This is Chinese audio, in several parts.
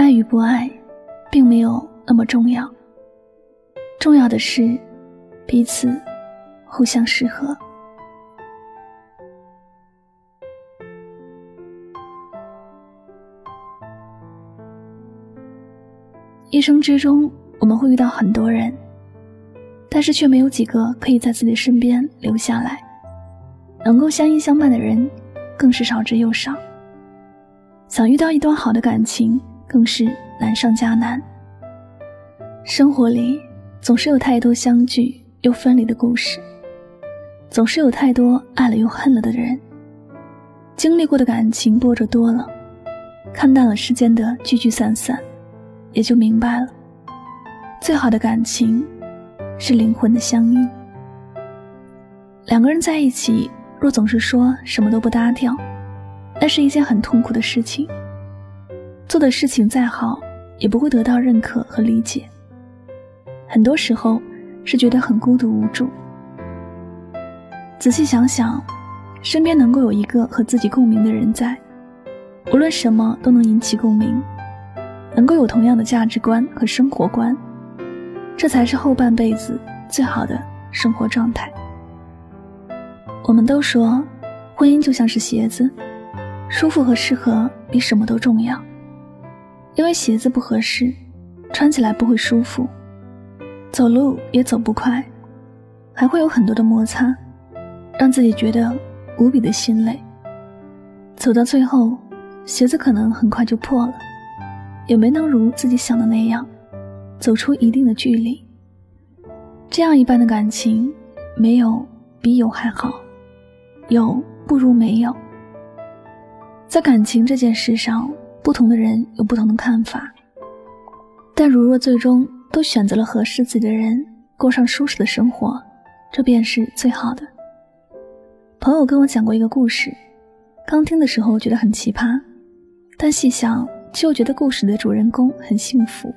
爱与不爱，并没有那么重要。重要的是彼此互相适合。一生之中，我们会遇到很多人，但是却没有几个可以在自己身边留下来。能够相依相伴的人，更是少之又少。想遇到一段好的感情，更是难上加难。生活里总是有太多相聚又分离的故事，总是有太多爱了又恨了的人。经历过的感情波折多了，看淡了世间的聚聚散散，也就明白了，最好的感情是灵魂的相依。两个人在一起。若总是说什么都不搭调，那是一件很痛苦的事情。做的事情再好，也不会得到认可和理解。很多时候是觉得很孤独无助。仔细想想，身边能够有一个和自己共鸣的人在，无论什么都能引起共鸣，能够有同样的价值观和生活观，这才是后半辈子最好的生活状态。我们都说，婚姻就像是鞋子，舒服和适合比什么都重要。因为鞋子不合适，穿起来不会舒服，走路也走不快，还会有很多的摩擦，让自己觉得无比的心累。走到最后，鞋子可能很快就破了，也没能如自己想的那样，走出一定的距离。这样一般的感情，没有比有还好。有不如没有。在感情这件事上，不同的人有不同的看法。但如若最终都选择了合适自己的人，过上舒适的生活，这便是最好的。朋友跟我讲过一个故事，刚听的时候觉得很奇葩，但细想却又觉得故事的主人公很幸福。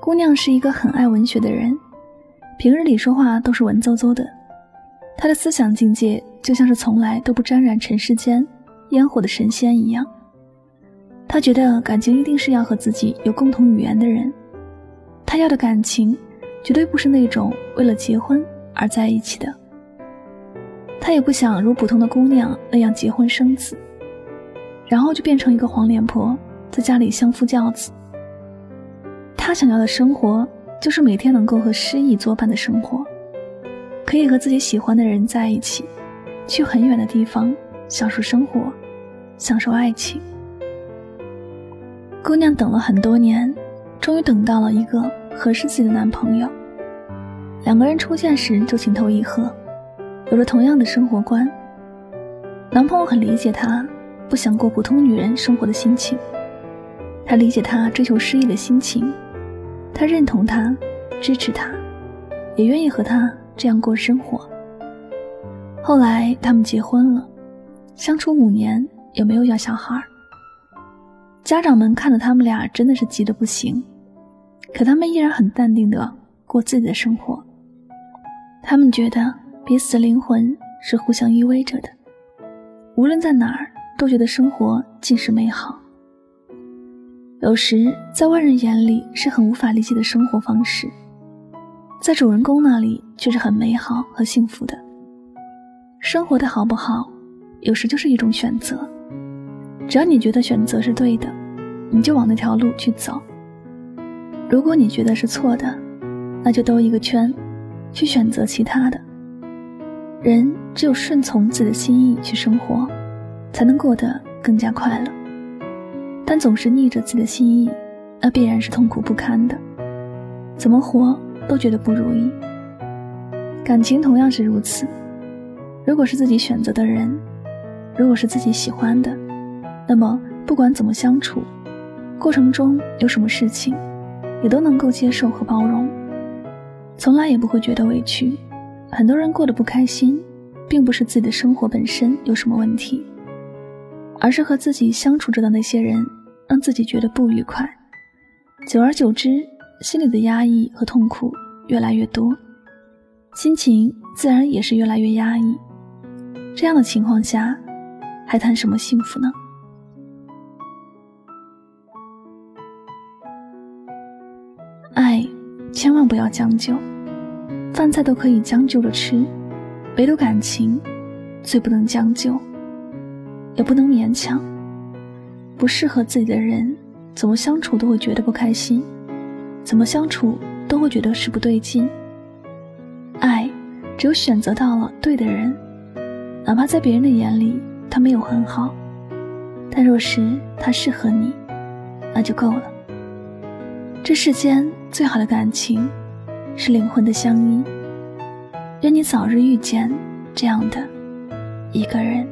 姑娘是一个很爱文学的人，平日里说话都是文绉绉的。她的思想境界就像是从来都不沾染尘世间烟火的神仙一样。他觉得感情一定是要和自己有共同语言的人。他要的感情绝对不是那种为了结婚而在一起的。他也不想如普通的姑娘那样结婚生子，然后就变成一个黄脸婆，在家里相夫教子。他想要的生活就是每天能够和诗意作伴的生活。可以和自己喜欢的人在一起，去很远的地方享受生活，享受爱情。姑娘等了很多年，终于等到了一个合适自己的男朋友。两个人出现时就情投意合，有了同样的生活观。男朋友很理解她不想过普通女人生活的心情，他理解她追求诗意的心情，他认同她，支持她，也愿意和她。这样过生活。后来他们结婚了，相处五年也没有要小孩。家长们看着他们俩真的是急得不行，可他们依然很淡定的过自己的生活。他们觉得彼此的灵魂是互相依偎着的，无论在哪儿都觉得生活尽是美好。有时在外人眼里是很无法理解的生活方式。在主人公那里却是很美好和幸福的。生活的好不好，有时就是一种选择。只要你觉得选择是对的，你就往那条路去走。如果你觉得是错的，那就兜一个圈，去选择其他的。人只有顺从自己的心意去生活，才能过得更加快乐。但总是逆着自己的心意，那必然是痛苦不堪的。怎么活？都觉得不如意，感情同样是如此。如果是自己选择的人，如果是自己喜欢的，那么不管怎么相处，过程中有什么事情，也都能够接受和包容，从来也不会觉得委屈。很多人过得不开心，并不是自己的生活本身有什么问题，而是和自己相处着的那些人让自己觉得不愉快，久而久之。心里的压抑和痛苦越来越多，心情自然也是越来越压抑。这样的情况下，还谈什么幸福呢？千万不要将就。饭菜都可以将就着吃，唯独感情，最不能将就，也不能勉强。不适合自己的人，怎么相处都会觉得不开心，怎么相处都会觉得是不对劲。爱，只有选择到了对的人，哪怕在别人的眼里他没有很好，但若是他适合你，那就够了。这世间最好的感情。是灵魂的相依。愿你早日遇见这样的一个人。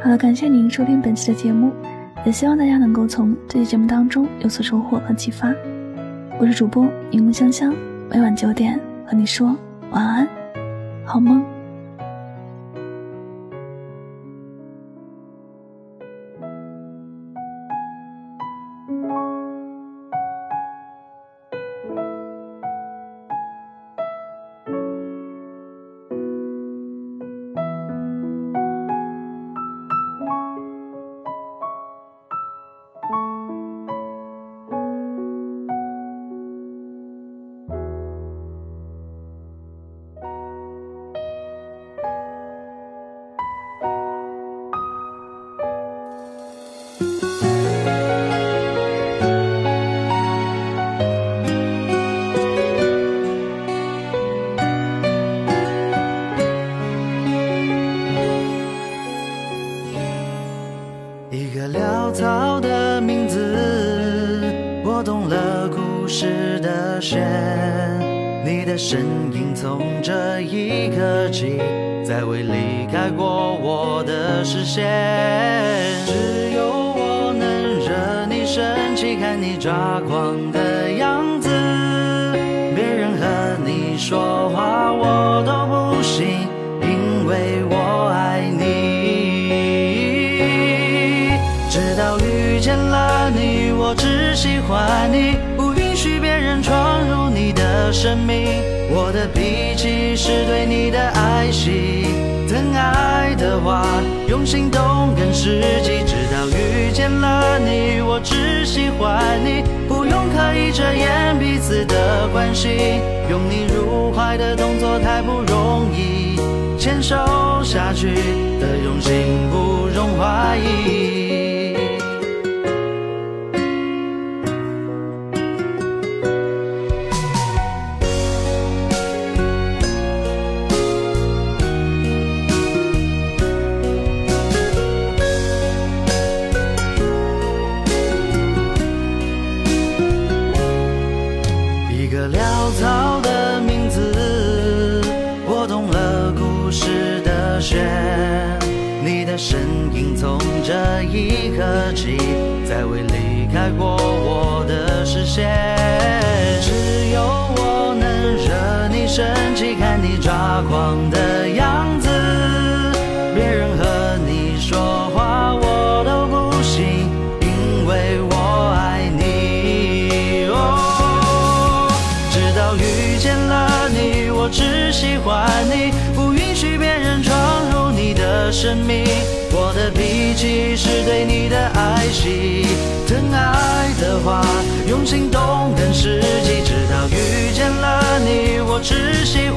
好了，感谢您收听本期的节目，也希望大家能够从这期节目当中有所收获和启发。我是主播柠檬香香，每晚九点和你说晚安，好梦。一个潦草的名字，拨动了故事的弦你的身影从这一刻起，再未离开过我的视线。只有我能惹你生气，看你抓狂的话用行动更实际。直到遇见了你，我只喜欢你，不用刻意遮掩彼此的关系。拥你入怀的动作太不容易，牵手下去的用心不容怀疑。的样子。别人和你说话我都不信，因为我爱你。哦，直到遇见了你，我只喜欢你，不允许别人闯入你的生命。我的脾气是对你的爱惜，疼爱的话用行动更实际。直到遇见了你，我只喜，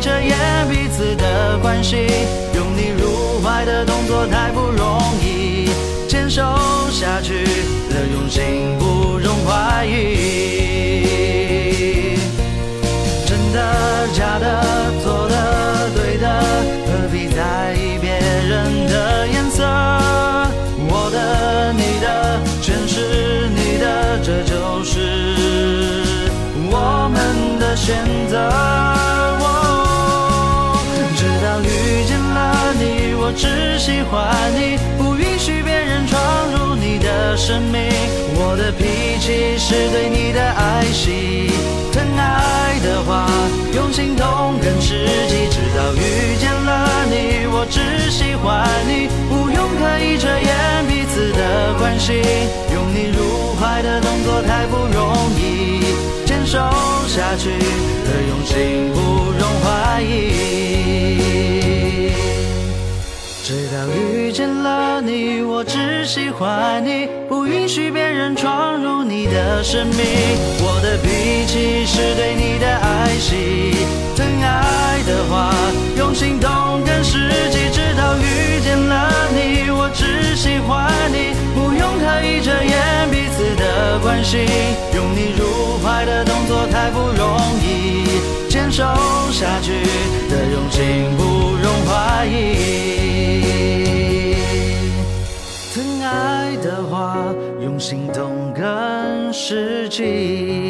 遮掩彼此的关系。拥你入怀的动作太不容易，牵手下去的用心不容怀疑。明。我的脾气是对你的爱惜，疼爱的话用行动更实际。直到遇见了你，我只。喜欢你，不用刻意遮掩彼此的关系。拥你入怀的动作太不容易，守下去的用心不容怀疑。直到遇见了你，我只喜欢你，不允许别人闯入你的生命。我的脾气是对你的爱惜，疼爱的话用心动更实际。直到遇见了你，我只喜欢你，不用刻意遮掩彼此的关心。拥你入怀的动作太不容易，坚守下去疼